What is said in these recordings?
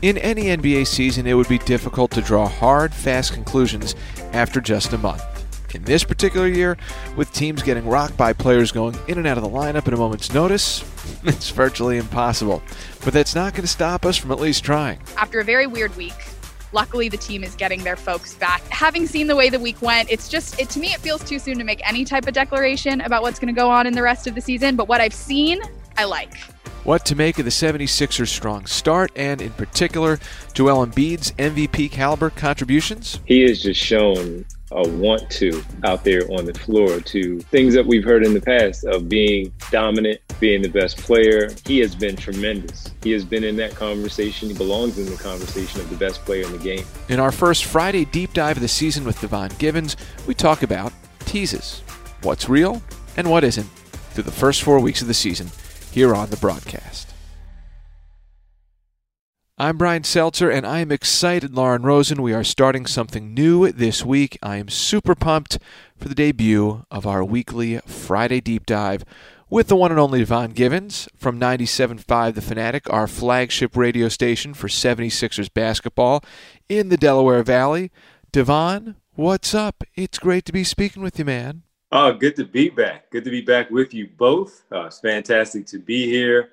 In any NBA season, it would be difficult to draw hard, fast conclusions after just a month. In this particular year, with teams getting rocked by players going in and out of the lineup at a moment's notice, it's virtually impossible. But that's not going to stop us from at least trying. After a very weird week, luckily the team is getting their folks back. Having seen the way the week went, it's just it to me it feels too soon to make any type of declaration about what's going to go on in the rest of the season, but what I've seen, I like. What to make of the 76ers' strong start and in particular Joel Embiid's MVP caliber contributions? He has just shown a want to out there on the floor to things that we've heard in the past of being dominant, being the best player. He has been tremendous. He has been in that conversation. He belongs in the conversation of the best player in the game. In our first Friday deep dive of the season with Devon Givens, we talk about teases. What's real and what isn't through the first four weeks of the season here on the broadcast. I'm Brian Seltzer, and I am excited, Lauren Rosen. We are starting something new this week. I am super pumped for the debut of our weekly Friday Deep Dive with the one and only Devon Givens from 97.5 The Fanatic, our flagship radio station for 76ers basketball in the Delaware Valley. Devon, what's up? It's great to be speaking with you, man. Oh, good to be back. Good to be back with you both. Uh, it's fantastic to be here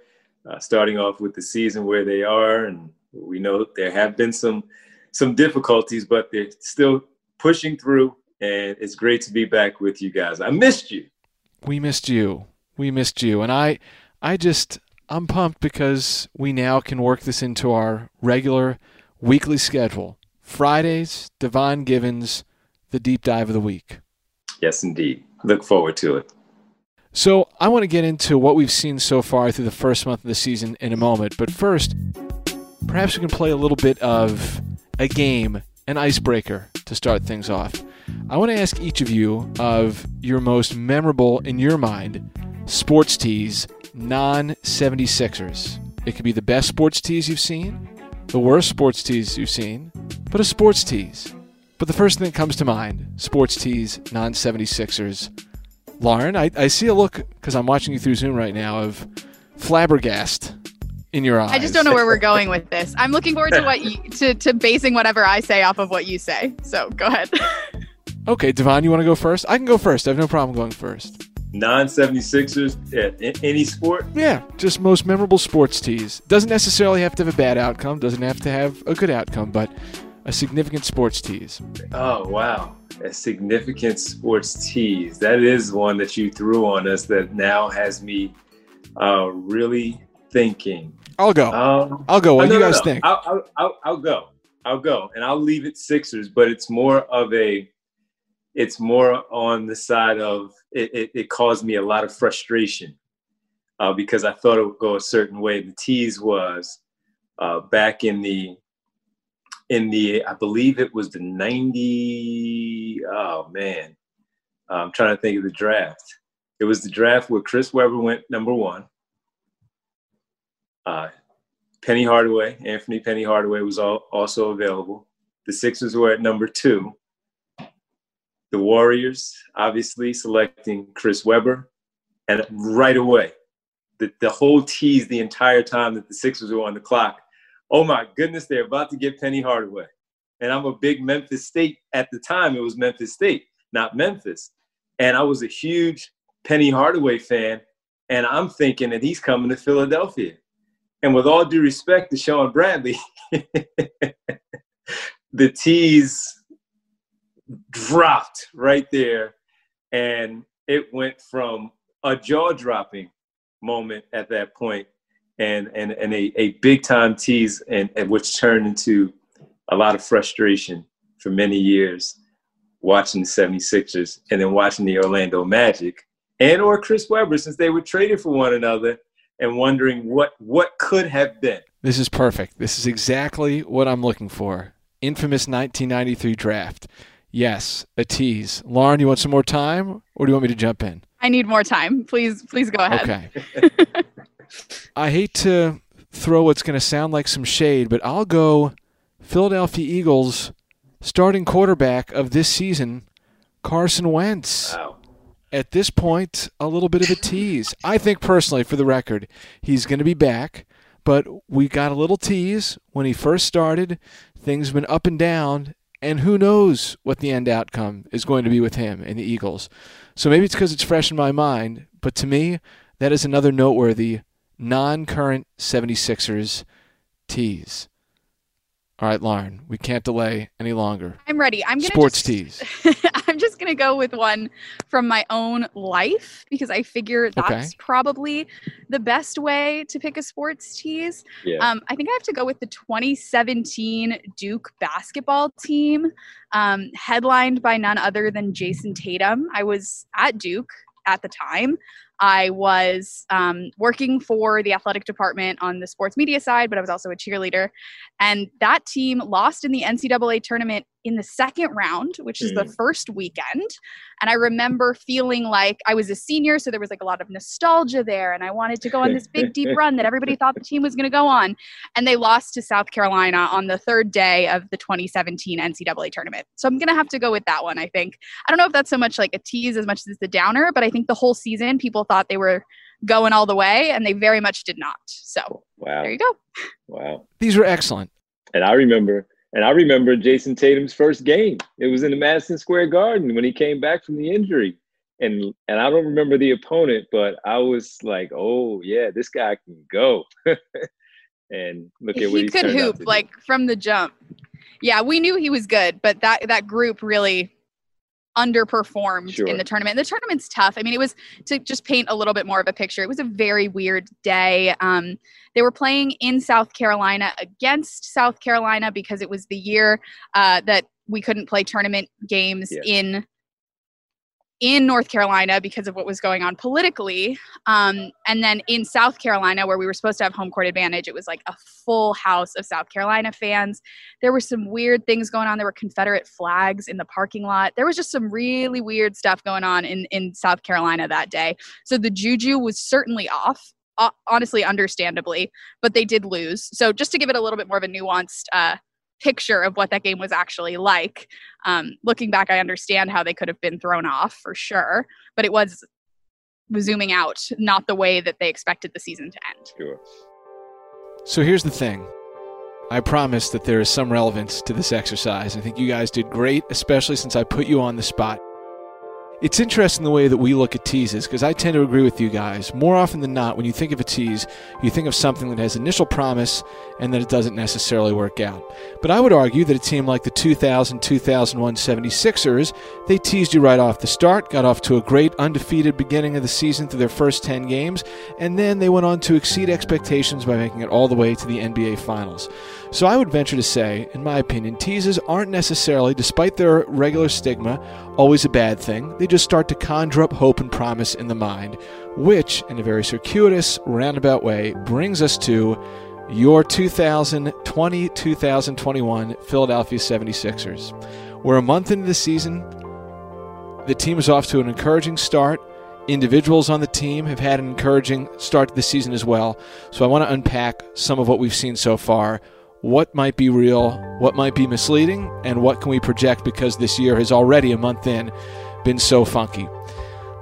uh, starting off with the season where they are, and we know there have been some some difficulties, but they're still pushing through, and it's great to be back with you guys. I missed you. We missed you. We missed you, and I, I just I'm pumped because we now can work this into our regular weekly schedule. Fridays, Devon Givens, the deep dive of the week. Yes, indeed. Look forward to it. So I want to get into what we've seen so far through the first month of the season in a moment. But first, perhaps we can play a little bit of a game, an icebreaker to start things off. I want to ask each of you of your most memorable, in your mind, sports tees, non 76ers. It could be the best sports tees you've seen, the worst sports tees you've seen, but a sports tees. But the first thing that comes to mind sports tees, non 76ers. Lauren, I, I see a look because I'm watching you through Zoom right now of flabbergast in your eyes. I just don't know where we're going with this. I'm looking forward to what you, to to basing whatever I say off of what you say. So go ahead. okay, Devon, you want to go first? I can go first. I have no problem going first. Non 76ers at any sport? Yeah, just most memorable sports tees. Doesn't necessarily have to have a bad outcome, doesn't have to have a good outcome, but a significant sports tease. Oh, wow. A significant sports tease. That is one that you threw on us that now has me uh, really thinking. I'll go. Um, I'll go. What do you guys no. think? I'll, I'll, I'll, I'll go. I'll go, and I'll leave it Sixers. But it's more of a, it's more on the side of it. It, it caused me a lot of frustration uh, because I thought it would go a certain way. The tease was uh, back in the in the I believe it was the 90 oh man. I'm trying to think of the draft. It was the draft where Chris Webber went number one. Uh, Penny Hardaway Anthony Penny Hardaway was all, also available. The Sixers were at number two. The Warriors obviously selecting Chris Webber. And right away the, the whole tease the entire time that the Sixers were on the clock oh my goodness, they're about to get Penny Hardaway. And I'm a big Memphis State at the time. It was Memphis State, not Memphis. And I was a huge Penny Hardaway fan. And I'm thinking that he's coming to Philadelphia. And with all due respect to Shawn Bradley, the tease dropped right there. And it went from a jaw dropping moment at that point and and, and a, a big time tease and, and which turned into a lot of frustration for many years watching the 76ers and then watching the Orlando Magic and or Chris Webber since they were traded for one another and wondering what what could have been. This is perfect. This is exactly what I'm looking for. Infamous 1993 draft. Yes, a tease. Lauren, you want some more time or do you want me to jump in? I need more time. Please please go ahead. Okay. I hate to throw what's going to sound like some shade, but I'll go Philadelphia Eagles starting quarterback of this season, Carson Wentz. Wow. At this point, a little bit of a tease. I think personally, for the record, he's going to be back. but we got a little tease when he first started. Things have been up and down, and who knows what the end outcome is going to be with him and the Eagles. So maybe it's because it's fresh in my mind, but to me, that is another noteworthy non current 76ers tease. All right, Lauren, we can't delay any longer. I'm ready. I'm gonna Sports just, tease. I'm just gonna go with one from my own life because I figure that's Okay. probably the best way to pick a sports tease. Yeah. Um, I think I have to go with the 2017 Duke basketball team, um, headlined by none other than Jayson Tatum. I was at Duke at the time. I was um, working for the athletic department on the sports media side, but I was also a cheerleader. And that team lost in the NCAA tournament in the second round, which is the Mm. first weekend. And I remember feeling like I was a senior, so there was like a lot of nostalgia there. And I wanted to go on this big, deep run that everybody thought the team was going to go on. And they lost to South Carolina on the third day of the 2017 NCAA tournament. So I'm going to have to go with that one, I think. I don't know if that's so much like a tease as much as the downer, but I think the whole season people thought they were going all the way, and they very much did not. So wow. there you go. Wow. These were excellent. And I remember, and I remember Jayson Tatum's first game. It was in the Madison Square Garden when he came back from the injury. And and I don't remember the opponent, but I was like, oh yeah, this guy can go. and look at what he could hoop like from the jump. Yeah, we knew he was good, but that that group really underperformed Sure. in the tournament. The tournament's tough. I mean, it was to just paint a little bit more of a picture. It was a very weird day. Um, they were playing in South Carolina against South Carolina because it was the year uh, that we couldn't play tournament games Yeah. in in North Carolina because of what was going on politically. Um, and then in South Carolina, where we were supposed to have home court advantage, it was like a full house of South Carolina fans. There were some weird things going on. There were Confederate flags in the parking lot. There was just some really weird stuff going on in, in South Carolina that day. So the juju was certainly off. uh, Honestly, understandably, but they did lose. So, just to give it a little bit more of a nuanced uh, picture of what that game was actually like, um, looking back, I understand how they could have been thrown off for sure, but it was zooming out, not the way that they expected the season to end. Sure. So here's the thing. I promise that there is some relevance to this exercise. I think you guys did great, especially since I put you on the spot. It's interesting the way that we look at teases because I tend to agree with you guys. More often than not, when you think of a tease, you think of something that has initial promise and that it doesn't necessarily work out. But I would argue that a team like the 2000 2001 76ers, they teased you right off the start, got off to a great undefeated beginning of the season through their first 10 games, and then they went on to exceed expectations by making it all the way to the NBA Finals. So I would venture to say, in my opinion, teases aren't necessarily, despite their regular stigma, always a bad thing. They just start to conjure up hope and promise in the mind, which, in a very circuitous, roundabout way, brings us to your 2020 2021 Philadelphia 76ers. We're a month into the season. The team is off to an encouraging start. Individuals on the team have had an encouraging start to the season as well. So I want to unpack some of what we've seen so far. What might be real, what might be misleading, and what can we project because this year has already, a month in, been so funky.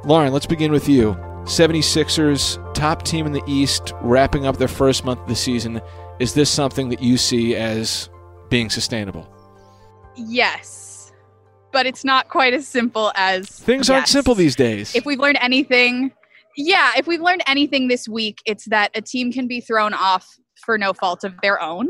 Lauren, let's begin with you. 76ers, top team in the East, wrapping up their first month of the season. Is this something that you see as being sustainable? Yes, but it's not quite as simple as Things aren't simple these days. If we've learned anything, yeah, if we've learned anything this week, it's that a team can be thrown off for no fault of their own.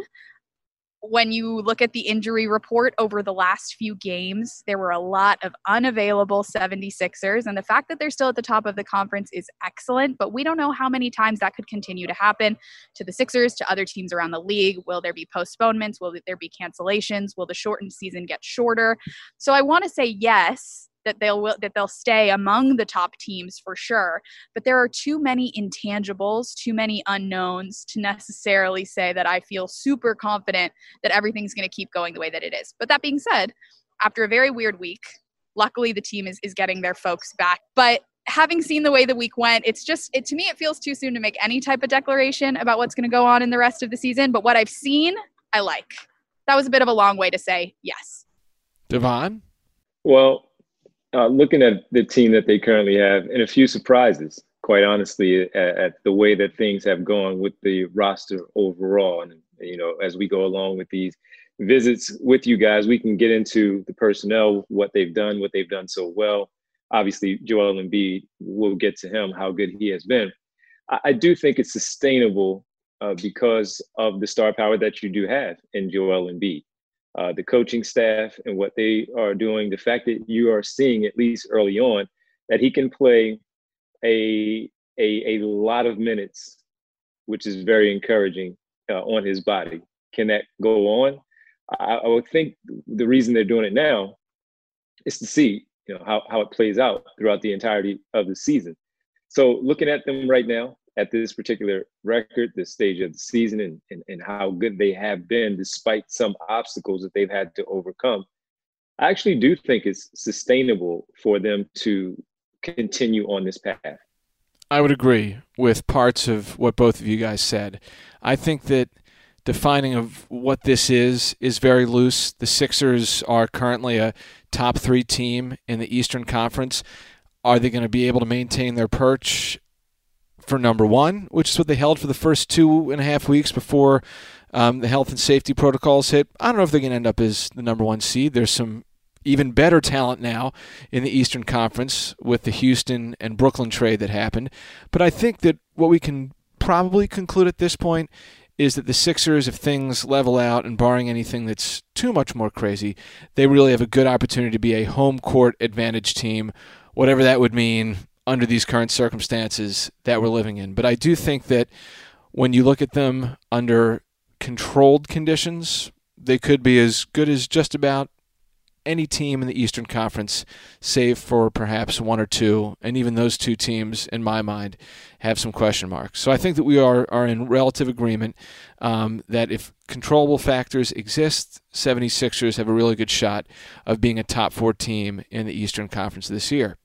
When you look at the injury report over the last few games, there were a lot of unavailable 76ers. And the fact that they're still at the top of the conference is excellent, but we don't know how many times that could continue to happen to the Sixers, to other teams around the league. Will there be postponements? Will there be cancellations? Will the shortened season get shorter? So I want to say yes, that they'll will, that they'll stay among the top teams for sure. But there are too many intangibles, too many unknowns to necessarily say that I feel super confident that everything's going to keep going the way that it is. But that being said, after a very weird week, luckily the team is is getting their folks back. But having seen the way the week went, it's just it to me it feels too soon to make any type of declaration about what's going to go on in the rest of the season. But what I've seen, I like. That was a bit of a long way to say yes. Devon? Well, uh, looking at the team that they currently have, and a few surprises. quite honestly, at, at, the way that things have gone with the roster overall. And, you know, as we go along with these visits with you guys, we can get into the personnel, what they've done, what they've done so well. Obviously, Joel Embiid, we'll get to him, how good he has been. I, I do think it's sustainable uh, because of the star power that you do have in Joel Embiid. Uh, the coaching staff and what they are doing, the fact that you are seeing, at least early on, that he can play a, a, a lot of minutes, which is very encouraging uh, on his body. Can that go on? I, I, would think the reason they're doing it now is to see you know how, how it plays out throughout the entirety of the season. So looking at them right now at this particular record, this stage of the season, and, and, and how good they have been despite some obstacles that they've had to overcome, I actually do think it's sustainable for them to continue on this path. I would agree with parts of what both of you guys said. I think that defining of what this is is very loose. The Sixers are currently a top three team in the Eastern Conference. Are they going to be able to maintain their perch for number one, which is what they held for the first two and a half weeks before um, the health and safety protocols hit? I don't know if they're going to end up as the number one seed. There's some even better talent now in the Eastern Conference with the Houston and Brooklyn trade that happened. But I think that what we can probably conclude at this point is that the Sixers, if things level out and barring anything that's too much more crazy, they really have a good opportunity to be a home court advantage team, whatever that would mean under these current circumstances that we're living in. But I do think that when you look at them under controlled conditions, they could be as good as just about any team in the Eastern Conference, save for perhaps one or two, and even those two teams, in my mind, have some question marks. So I think that we are, are in relative agreement um, that if controllable factors exist, 76ers have a really good shot of being a top four team in the Eastern Conference this year.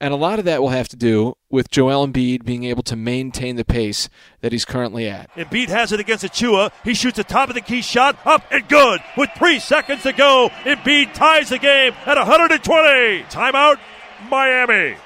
And a lot of that will have to do with Joel Embiid being able to maintain the pace that he's currently at. Embiid has it against Achiuwa. He shoots the top of the key shot up and good. With three seconds to go, Embiid ties the game at 120. Timeout, Miami.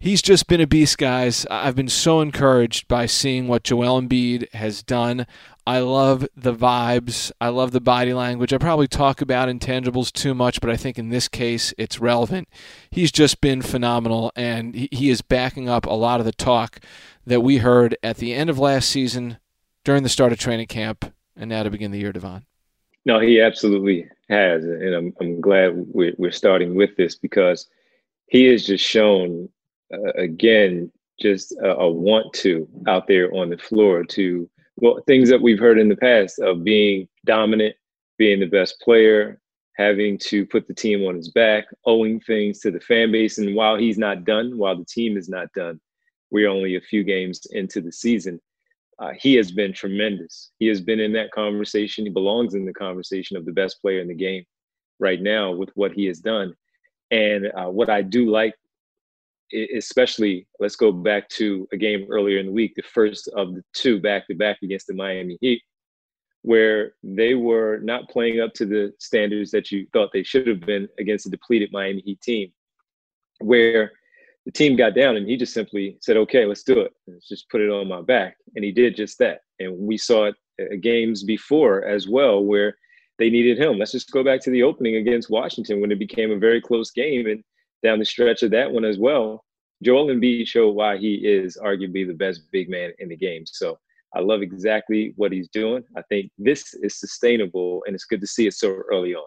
He's just been a beast, guys. I've been so encouraged by seeing what Joel Embiid has done. I love the vibes. I love the body language. I probably talk about intangibles too much, but I think in this case it's relevant. He's just been phenomenal, and he is backing up a lot of the talk that we heard at the end of last season, during the start of training camp, and now to begin the year, Devon. No, he absolutely has, and I'm, I'm glad we're, starting with this because he has just shown uh, again just a, a, want to out there on the floor to well things that we've heard in the past of being dominant being the best player having to put the team on his back owing things to the fan base. And while he's not done while the team is not done we're only a few games into the season. Uh, he has been tremendous. He has been in that conversation. He belongs in the conversation of the best player in the game right now with what he has done. And uh, what I do like especially let's go back to a game earlier in the week, the first of the two back to back against the Miami Heat, where they were not playing up to the standards that you thought they should have been against a depleted Miami Heat team, where the team got down and he just simply said, okay, let's do it. Let's just put it on my back. And he did just that. And we saw it uh, games before as well, where they needed him. Let's just go back to the opening against Washington when it became a very close game. And down the stretch of that one as well, Joel Embiid showed why he is arguably the best big man in the game. So I love exactly what he's doing. I think this is sustainable, and it's good to see it so early on.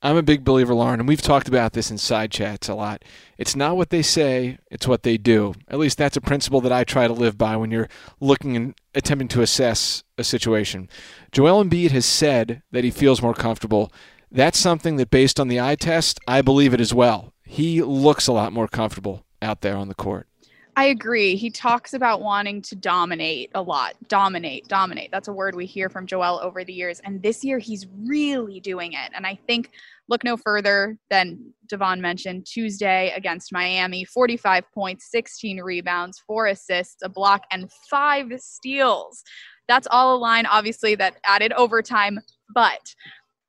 I'm a big believer, Lauren, and we've talked about this in side chats a lot. It's not what they say, it's what they do. At least that's a principle that I try to live by when you're looking and attempting to assess a situation. Joel Embiid has said that he feels more comfortable. That's something that, based on the eye test, I believe it as well he looks a lot more comfortable out there on the court. I agree. He talks about wanting to dominate a lot. Dominate, dominate. That's a word we hear from Joel over the years. And this year he's really doing it. And I think look no further than Devon mentioned Tuesday against Miami 45 points, 16 rebounds, four assists, a block, and five steals. That's all a line, obviously, that added overtime. But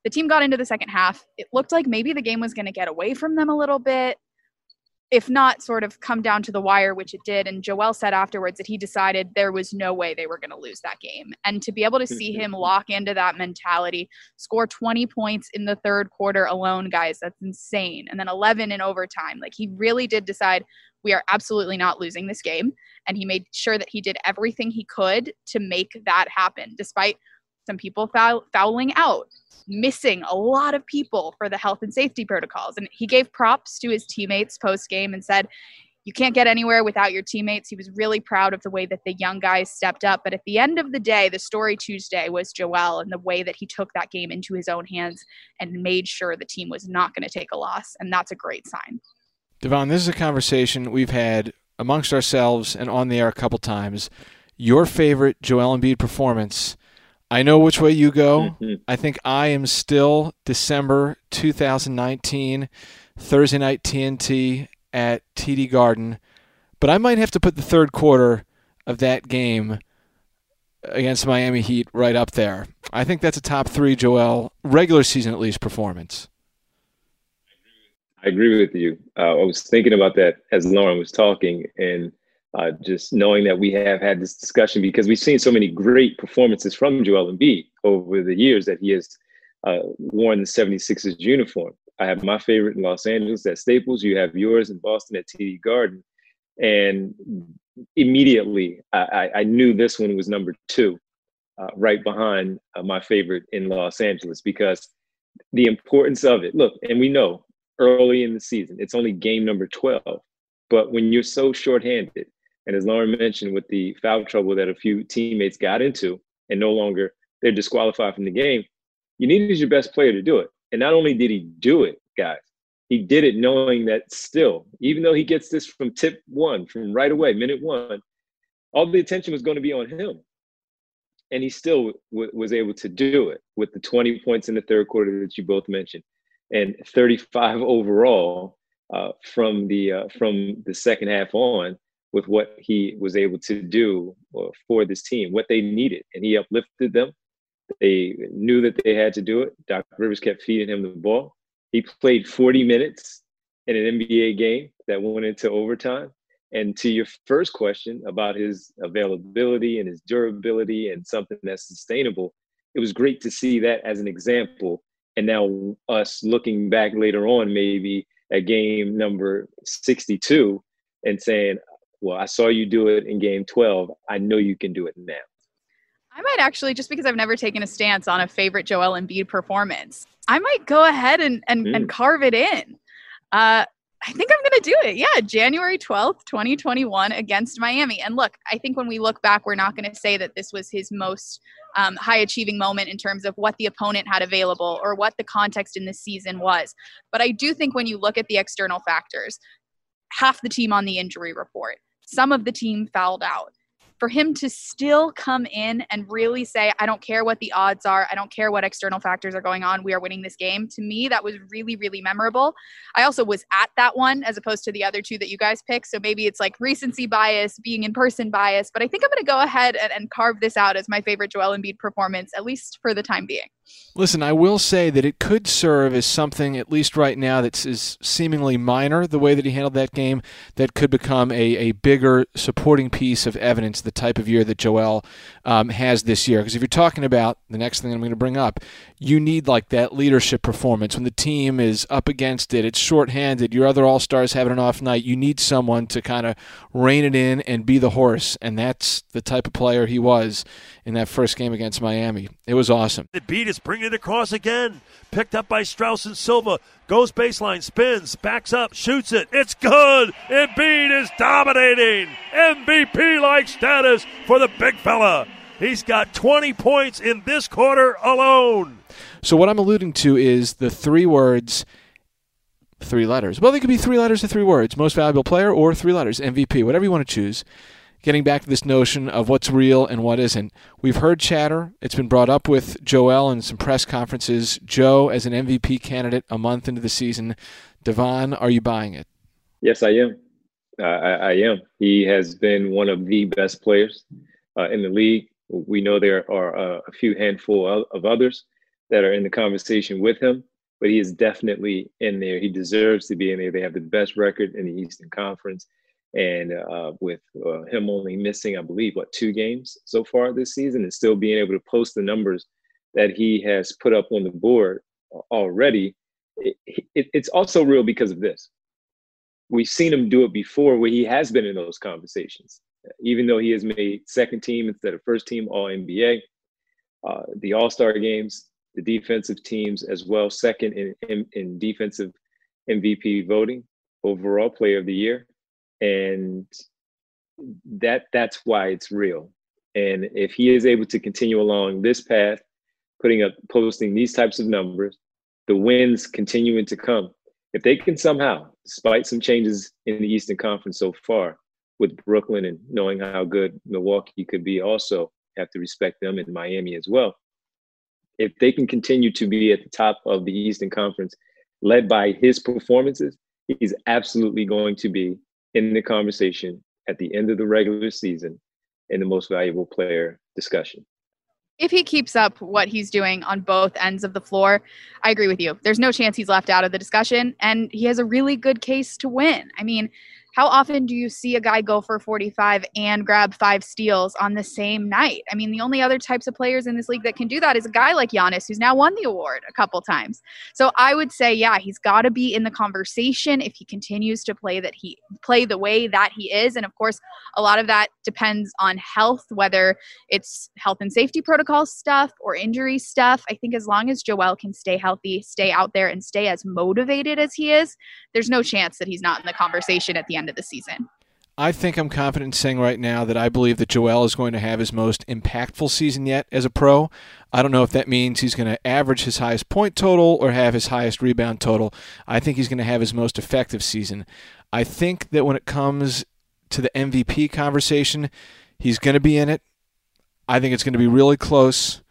the team got into the second half. It looked like maybe the game was going to get away from them a little bit. if not sort of come down to the wire, which it did. And Joel said afterwards that he decided there was no way they were going to lose that game. And to be able to see him mm-hmm. lock into that mentality, score 20 points in the third quarter alone, guys, that's insane. And then 11 in overtime. Like he really did decide we are absolutely not losing this game. And he made sure that he did everything he could to make that happen, despite some people foul- fouling out missing a lot of people for the health and safety protocols. And he gave props to his teammates post game and said, you can't get anywhere without your teammates. He was really proud of the way that the young guys stepped up. But at the end of the day, the story Tuesday was Joel and the way that he took that game into his own hands and made sure the team was not going to take a loss. And that's a great sign. Devon, this is a conversation we've had amongst ourselves and on the air a couple times. Your favorite Joel Embiid performance I know which way you go. Mm-hmm. I think I am still December 2019, Thursday night TNT at TD Garden, but I might have to put the third quarter of that game against Miami Heat right up there. I think that's a top three Joel regular season at least performance. I agree with you. Uh, I was thinking about that as Lauren was talking, and uh, just knowing that we have had this discussion because we've seen so many great performances from Joel Embiid over the years that he has uh, worn the 76ers uniform. I have my favorite in Los Angeles at Staples. You have yours in Boston at TD Garden. And immediately I, I knew this one was number two, uh, right behind uh, my favorite in Los Angeles because the importance of it. Look, and we know early in the season, it's only game number 12. But when you're so shorthanded, and as Lauren mentioned, with the foul trouble that a few teammates got into and no longer they're disqualified from the game, you needed your best player to do it. And not only did he do it, guys, he did it knowing that still, even though he gets this from tip one, from right away, minute one, all the attention was going to be on him. And he still w- was able to do it with the 20 points in the third quarter that you both mentioned and 35 overall uh, from the uh, from the second half on with what he was able to do uh, for this team, what they needed. And he uplifted them. They knew that they had to do it. Doc Rivers kept feeding him the ball. He played 40 minutes in an NBA game that went into overtime. And to your first question about his availability and his durability and something that's sustainable, it was great to see that as an example. And now, us looking back later on, maybe at game number 62, and saying, well, I saw you do it in game 12. I know you can do it now. I might actually, just because I've never taken a stance on a favorite Joel Embiid performance, I might go ahead and, and, mm. and carve it in. Uh, I think I'm going to do it. Yeah, January 12th, 2021 against Miami. And look, I think when we look back, we're not going to say that this was his most um, high achieving moment in terms of what the opponent had available or what the context in the season was. But I do think when you look at the external factors, half the team on the injury report, some of the team fouled out. For him to still come in and really say, I don't care what the odds are, I don't care what external factors are going on, we are winning this game, to me, that was really, really memorable. I also was at that one as opposed to the other two that you guys picked. So maybe it's like recency bias, being in person bias, but I think I'm going to go ahead and, and carve this out as my favorite Joel Embiid performance, at least for the time being. Listen, I will say that it could serve as something, at least right now, that is seemingly minor, the way that he handled that game, that could become a, a bigger supporting piece of evidence, the type of year that Joel um, has this year. Because if you're talking about the next thing I'm going to bring up, you need like that leadership performance. When the team is up against it, it's shorthanded, your other all stars having an off night, you need someone to kind of rein it in and be the horse. And that's the type of player he was in that first game against Miami. It was awesome. The beat is bringing it across again. Picked up by Strus and Silva. Goes baseline, spins, backs up, shoots it. It's good. Embiid is dominating. MVP like status for the big fella. He's got 20 points in this quarter alone. So, what I'm alluding to is the three words, three letters. Well, they could be three letters or three words most valuable player or three letters, MVP, whatever you want to choose getting back to this notion of what's real and what isn't. We've heard chatter. It's been brought up with Joel in some press conferences. Joe as an MVP candidate a month into the season. Devon, are you buying it? Yes, I am. Uh, I, I, am. He has been one of the best players uh, in the league. We know there are uh, a few handful of others that are in the conversation with him. but he is definitely in there. He deserves to be in there. They have the best record in the Eastern Conference. And uh, with uh, him only missing, I believe, what, two games so far this season, and still being able to post the numbers that he has put up on the board already, it, it, it's also real because of this. We've seen him do it before where he has been in those conversations, even though he has made second team instead of first team All NBA, uh, the All Star games, the defensive teams as well, second in, in, in defensive MVP voting, overall player of the year. And that that's why it's real. And if he is able to continue along this path, putting up posting these types of numbers, the wins continuing to come. If they can somehow, despite some changes in the Eastern Conference so far, with Brooklyn and knowing how good Milwaukee could be, also have to respect them in Miami as well if they can continue to be at the top of the Eastern Conference, led by his performances, he's absolutely going to be in the conversation at the end of the regular season in the most valuable player discussion. If he keeps up what he's doing on both ends of the floor, I agree with you. There's no chance he's left out of the discussion, and he has a really good case to win. I mean, how often do you see a guy go for 45 and grab five steals on the same night? I mean, the only other types of players in this league that can do that is a guy like Giannis, who's now won the award a couple times. So I would say, yeah, he's got to be in the conversation if he continues to play that he play the way that he is. And of course, a lot of that depends on health, whether it's health and safety protocol stuff or injury stuff. I think as long as Joel can stay healthy, stay out there, and stay as motivated as he is, there's no chance that he's not in the conversation at the end of the season. I think I'm confident in saying right now that I believe that Joel is going to have his most impactful season yet as a pro. I don't know if that means he's going to average his highest point total or have his highest rebound total. I think he's going to have his most effective season. I think that when it comes to the MVP conversation, he's going to be in it. I think it's going to be really close.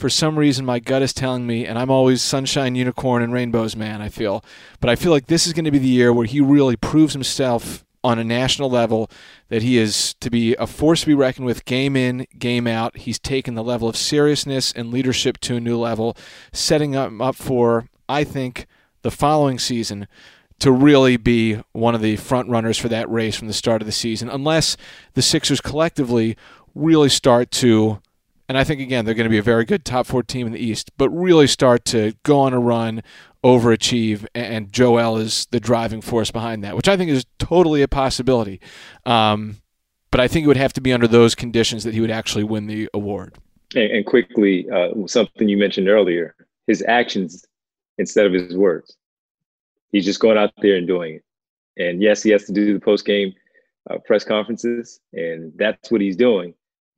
For some reason, my gut is telling me, and I'm always sunshine, unicorn, and rainbows man, I feel. But I feel like this is going to be the year where he really proves himself on a national level that he is to be a force to be reckoned with game in, game out. He's taken the level of seriousness and leadership to a new level, setting him up for, I think, the following season to really be one of the front runners for that race from the start of the season, unless the Sixers collectively really start to and I think again they're going to be a very good top four team in the East, but really start to go on a run, overachieve, and Joel is the driving force behind that, which I think is totally a possibility. Um, but I think it would have to be under those conditions that he would actually win the award. And, and quickly, uh, something you mentioned earlier: his actions instead of his words. He's just going out there and doing it. And yes, he has to do the post game uh, press conferences, and that's what he's doing.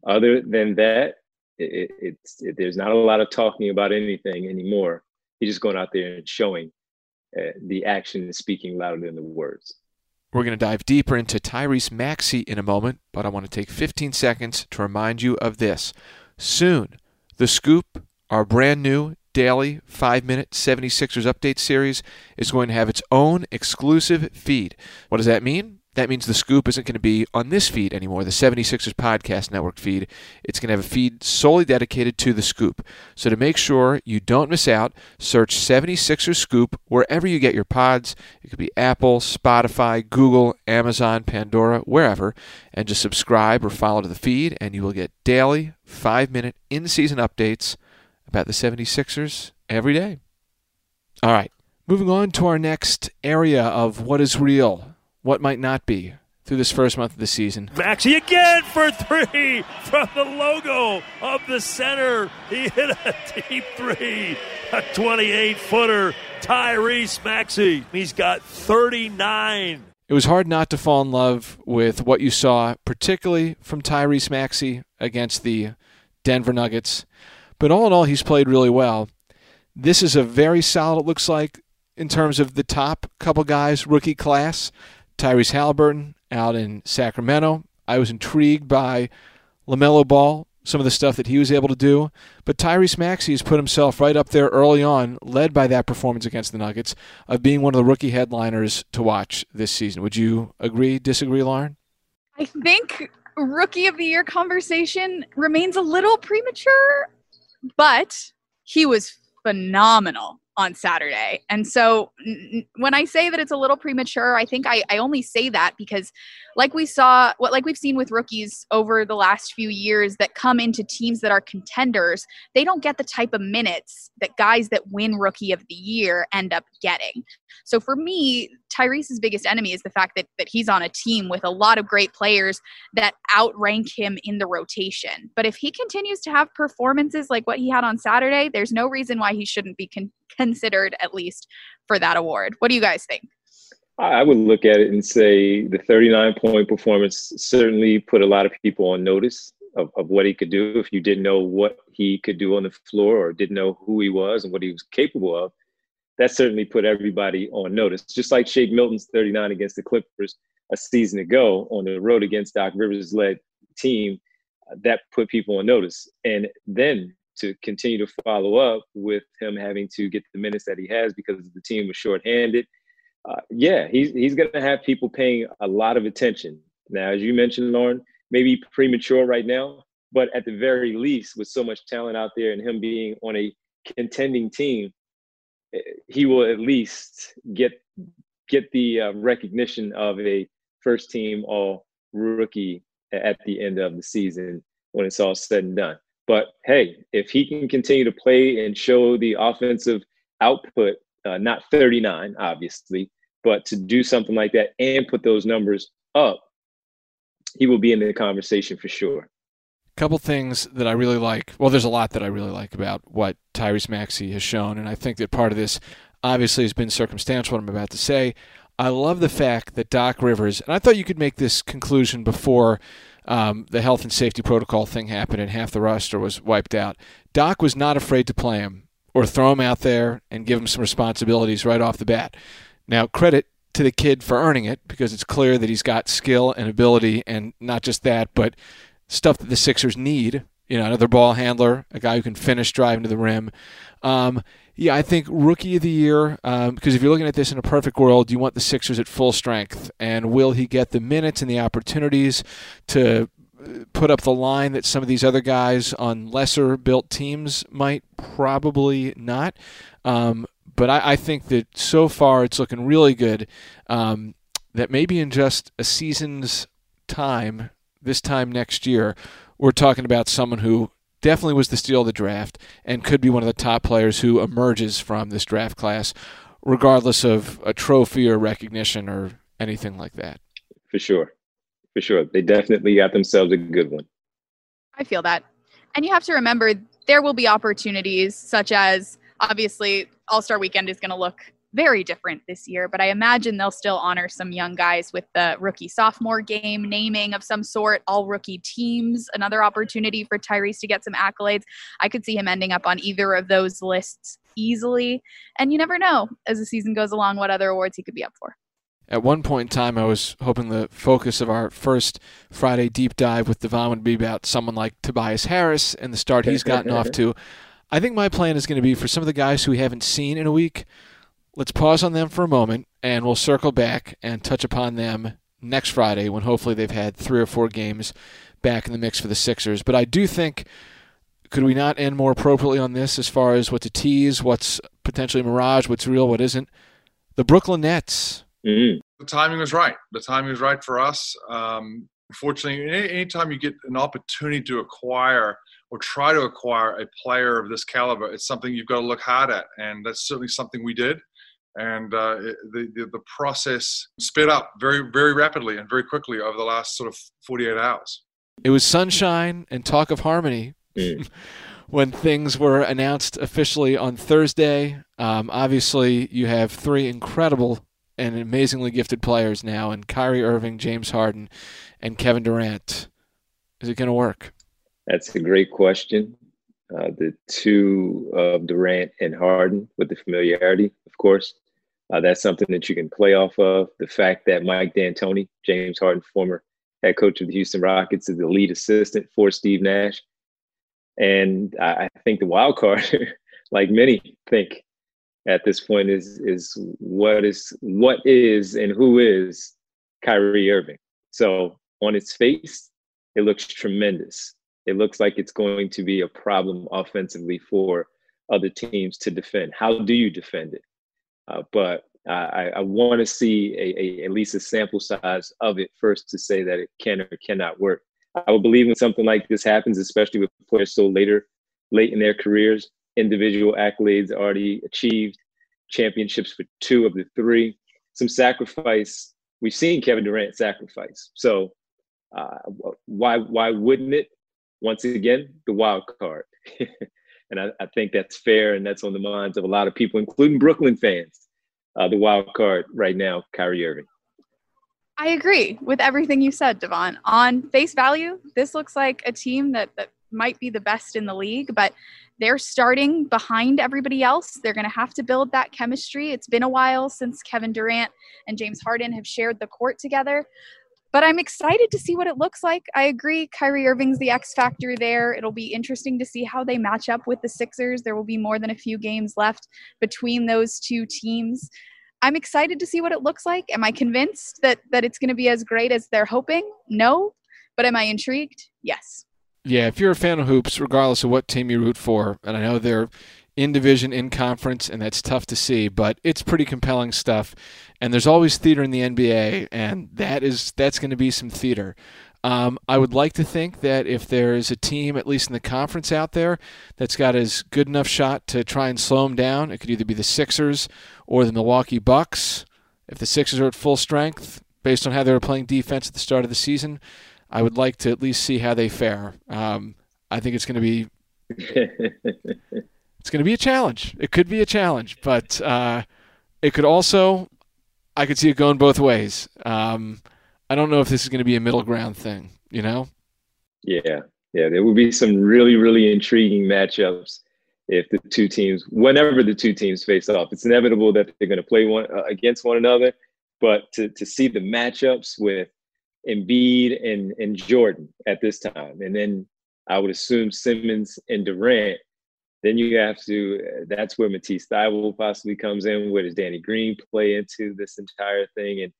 Other than that, it, it's it, there's not a lot of talking about anything anymore. He's just going out there and showing uh, the action is speaking louder than the words. We're going to dive deeper into Tyrese Maxey in a moment, but I want to take 15 seconds to remind you of this. Soon, The Scoop, our brand new daily 5 minute 76ers update series, is going to have its own exclusive feed. What does that mean? That means the scoop isn't going to be on this feed anymore, the 76ers Podcast Network feed. It's going to have a feed solely dedicated to the scoop. So to make sure you don't miss out, search 76ers Scoop wherever you get your pods. It could be Apple, Spotify, Google, Amazon, Pandora, wherever, and just subscribe or follow to the feed, and you will get daily, five minute in season updates about the 76ers every day. All right, moving on to our next area of what is real what might not be through this first month of the season. Maxey again for three from the logo of the center. He hit a deep three, a 28 footer. Tyrese Maxey. He's got 39. It was hard not to fall in love with what you saw, particularly from Tyrese Maxey against the Denver Nuggets. But all in all, he's played really well. This is a very solid, it looks like, in terms of the top couple guys, rookie class. Tyrese Halliburton out in Sacramento. I was intrigued by LaMelo Ball, some of the stuff that he was able to do. But Tyrese Maxey has put himself right up there early on, led by that performance against the Nuggets, of being one of the rookie headliners to watch this season. Would you agree, disagree, Lauren? I think rookie of the year conversation remains a little premature, but he was phenomenal on Saturday. And so n- when I say that it's a little premature, I think I, I only say that because like we saw what like we've seen with rookies over the last few years that come into teams that are contenders, they don't get the type of minutes that guys that win rookie of the year end up getting. So for me, Tyrese's biggest enemy is the fact that that he's on a team with a lot of great players that outrank him in the rotation. But if he continues to have performances like what he had on Saturday, there's no reason why he shouldn't be con- considered at least for that award. What do you guys think? I would look at it and say the 39 point performance certainly put a lot of people on notice of, of what he could do. If you didn't know what he could do on the floor or didn't know who he was and what he was capable of, that certainly put everybody on notice. Just like Shake Milton's 39 against the Clippers a season ago on the road against Doc Rivers led team, uh, that put people on notice. And then to continue to follow up with him having to get the minutes that he has because the team was shorthanded. Uh, yeah, he's he's going to have people paying a lot of attention. Now, as you mentioned, Lauren, maybe premature right now, but at the very least, with so much talent out there and him being on a contending team, he will at least get get the uh, recognition of a first team all rookie at the end of the season when it's all said and done. But hey, if he can continue to play and show the offensive output, uh, not 39, obviously, but to do something like that and put those numbers up, he will be in the conversation for sure. Couple things that I really like. Well, there's a lot that I really like about what Tyrese Maxey has shown, and I think that part of this obviously has been circumstantial. What I'm about to say. I love the fact that Doc Rivers, and I thought you could make this conclusion before um, the health and safety protocol thing happened and half the roster was wiped out. Doc was not afraid to play him or throw him out there and give him some responsibilities right off the bat. Now, credit to the kid for earning it because it's clear that he's got skill and ability, and not just that, but stuff that the Sixers need. You know, another ball handler, a guy who can finish driving to the rim. Um, yeah, I think rookie of the year, um, because if you're looking at this in a perfect world, you want the Sixers at full strength. And will he get the minutes and the opportunities to uh, put up the line that some of these other guys on lesser built teams might? Probably not. Um, but I, I, think that so far it's looking really good. Um, that maybe in just a season's time, this time next year, we're talking about someone who definitely was the steal of the draft and could be one of the top players who emerges from this draft class, regardless of a trophy or recognition or anything like that. For sure. For sure. They definitely got themselves a good one. I feel that. And you have to remember there will be opportunities such as obviously All Star Weekend is going to look very different this year, but I imagine they'll still honor some young guys with the rookie sophomore game naming of some sort, all rookie teams, another opportunity for Tyrese to get some accolades. I could see him ending up on either of those lists easily. And you never know as the season goes along what other awards he could be up for. At one point in time, I was hoping the focus of our first Friday deep dive with Devon would be about someone like Tobias Harris and the start he's gotten off to. I think my plan is going to be for some of the guys who we haven't seen in a week let's pause on them for a moment and we'll circle back and touch upon them next Friday when hopefully they've had three or four games back in the mix for the Sixers. But I do think could we not end more appropriately on this as far as what to tease, what's potentially mirage, what's real, what isn't? The Brooklyn Nets. Mm-hmm. The timing was right. The timing was right for us. Um, unfortunately, anytime you get an opportunity to acquire or try to acquire a player of this caliber, it's something you've got to look hard at, and that's certainly something we did and uh, the, the, the process sped up very very rapidly and very quickly over the last sort of 48 hours. It was sunshine and talk of harmony. Mm. when things were announced officially on Thursday, um, obviously you have three incredible and amazingly gifted players now, and Kyrie Irving, James Harden, and Kevin Durant. Is it going to work? That's a great question. Uh, the two of Durant and Harden with the familiarity, of course. Uh, that's something that you can play off of. The fact that Mike D'Antoni, James Harden, former head coach of the Houston Rockets, is the lead assistant for Steve Nash. And I, I think the wild card, like many think at this point, is is what is what is and who is Kyrie Irving. So on its face, it looks tremendous. It looks like it's going to be a problem offensively for other teams to defend. How do you defend it? Uh, but I, I want to see a, a, at least a sample size of it first to say that it can or cannot work. I would believe when something like this happens, especially with players so later, late in their careers, individual accolades already achieved, championships for two of the three, some sacrifice. We've seen Kevin Durant sacrifice. So uh, why why wouldn't it? Once again, the wild card. and I, I, think that's fair, and that's on the minds of a lot of people, including Brooklyn fans. Uh, the wild card right now, Kyrie Irving. I agree with everything you said, Devon. On face value, this looks like a team that, that might be the best in the league, but they're starting behind everybody else. They're going to have to build that chemistry. It's been a while since Kevin Durant and James Harden have shared the court together. But I'm excited to see what it looks like. I agree, Kyrie Irving's the X factor there. It'll be interesting to see how they match up with the Sixers. There will be more than a few games left between those two teams. I'm excited to see what it looks like. Am I convinced that that it's going to be as great as they're hoping? No. But am I intrigued? Yes. Yeah, if you're a fan of hoops, regardless of what team you root for, and I know they're in division, in conference, and that's tough to see, but it's pretty compelling stuff. And there's always theater in the NBA, and that is that's going to be some theater. Um, I would like to think that if there is a team, at least in the conference out there, that's got as good enough shot to try and slow them down, it could either be the Sixers or the Milwaukee Bucks. If the Sixers are at full strength, based on how they were playing defense at the start of the season, I would like to at least see how they fare. Um, I think it's going to be it's going to be a challenge. It could be a challenge, but uh, it could also I could see it going both ways. Um, I don't know if this is going to be a middle ground thing. You know? Yeah, yeah. There will be some really, really intriguing matchups if the two teams, whenever the two teams face off. It's inevitable that they're going to play one uh, against one another, but to to see the matchups with Embiid and and Jordan at this time, and then I would assume Simmons and Durant. Then you have to. That's where Matisse Thybulle possibly comes in. Where does Danny Green play into this entire thing? And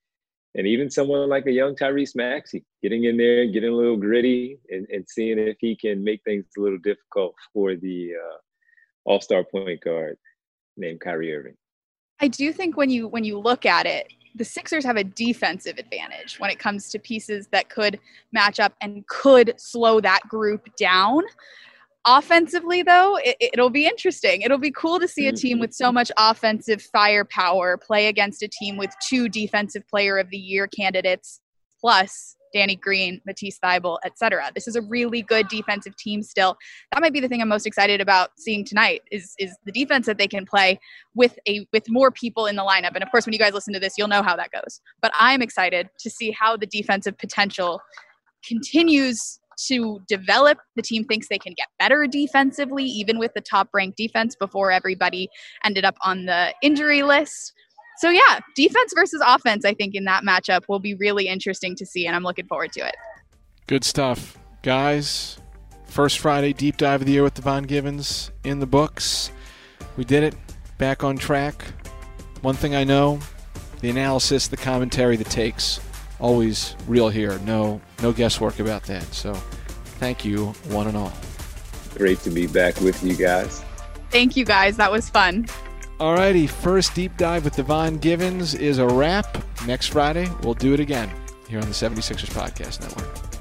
and even someone like a young Tyrese Maxey getting in there, getting a little gritty, and, and seeing if he can make things a little difficult for the uh, All Star point guard named Kyrie Irving. I do think when you when you look at it, the Sixers have a defensive advantage when it comes to pieces that could match up and could slow that group down. Offensively, though, it, will be interesting. It'll be cool to see a team mm-hmm. with so much offensive firepower play against a team with two Defensive Player of the Year candidates, plus Danny Green, Matisse Thybulle, etc. This is a really good defensive team still. That might be the thing I'm most excited about seeing tonight is is the defense that they can play with a with more people in the lineup. And of course, when you guys listen to this, you'll know how that goes. But I'm excited to see how the defensive potential continues to develop. The team thinks they can get better defensively, even with the top ranked defense before everybody ended up on the injury list. So, yeah, defense versus offense, I think, in that matchup will be really interesting to see, and I'm looking forward to it. Good stuff. Guys, first Friday deep dive of the year with Devon Givens in the books. We did it. Back on track. One thing I know the analysis, the commentary, the takes always real here. No, no guesswork about that. So, thank you, one and all. Great to be back with you guys. Thank you, guys. That was fun. Alrighty, first deep dive with Devon Givens is a wrap. Next Friday, we'll do it again here on the 76ers Podcast Network.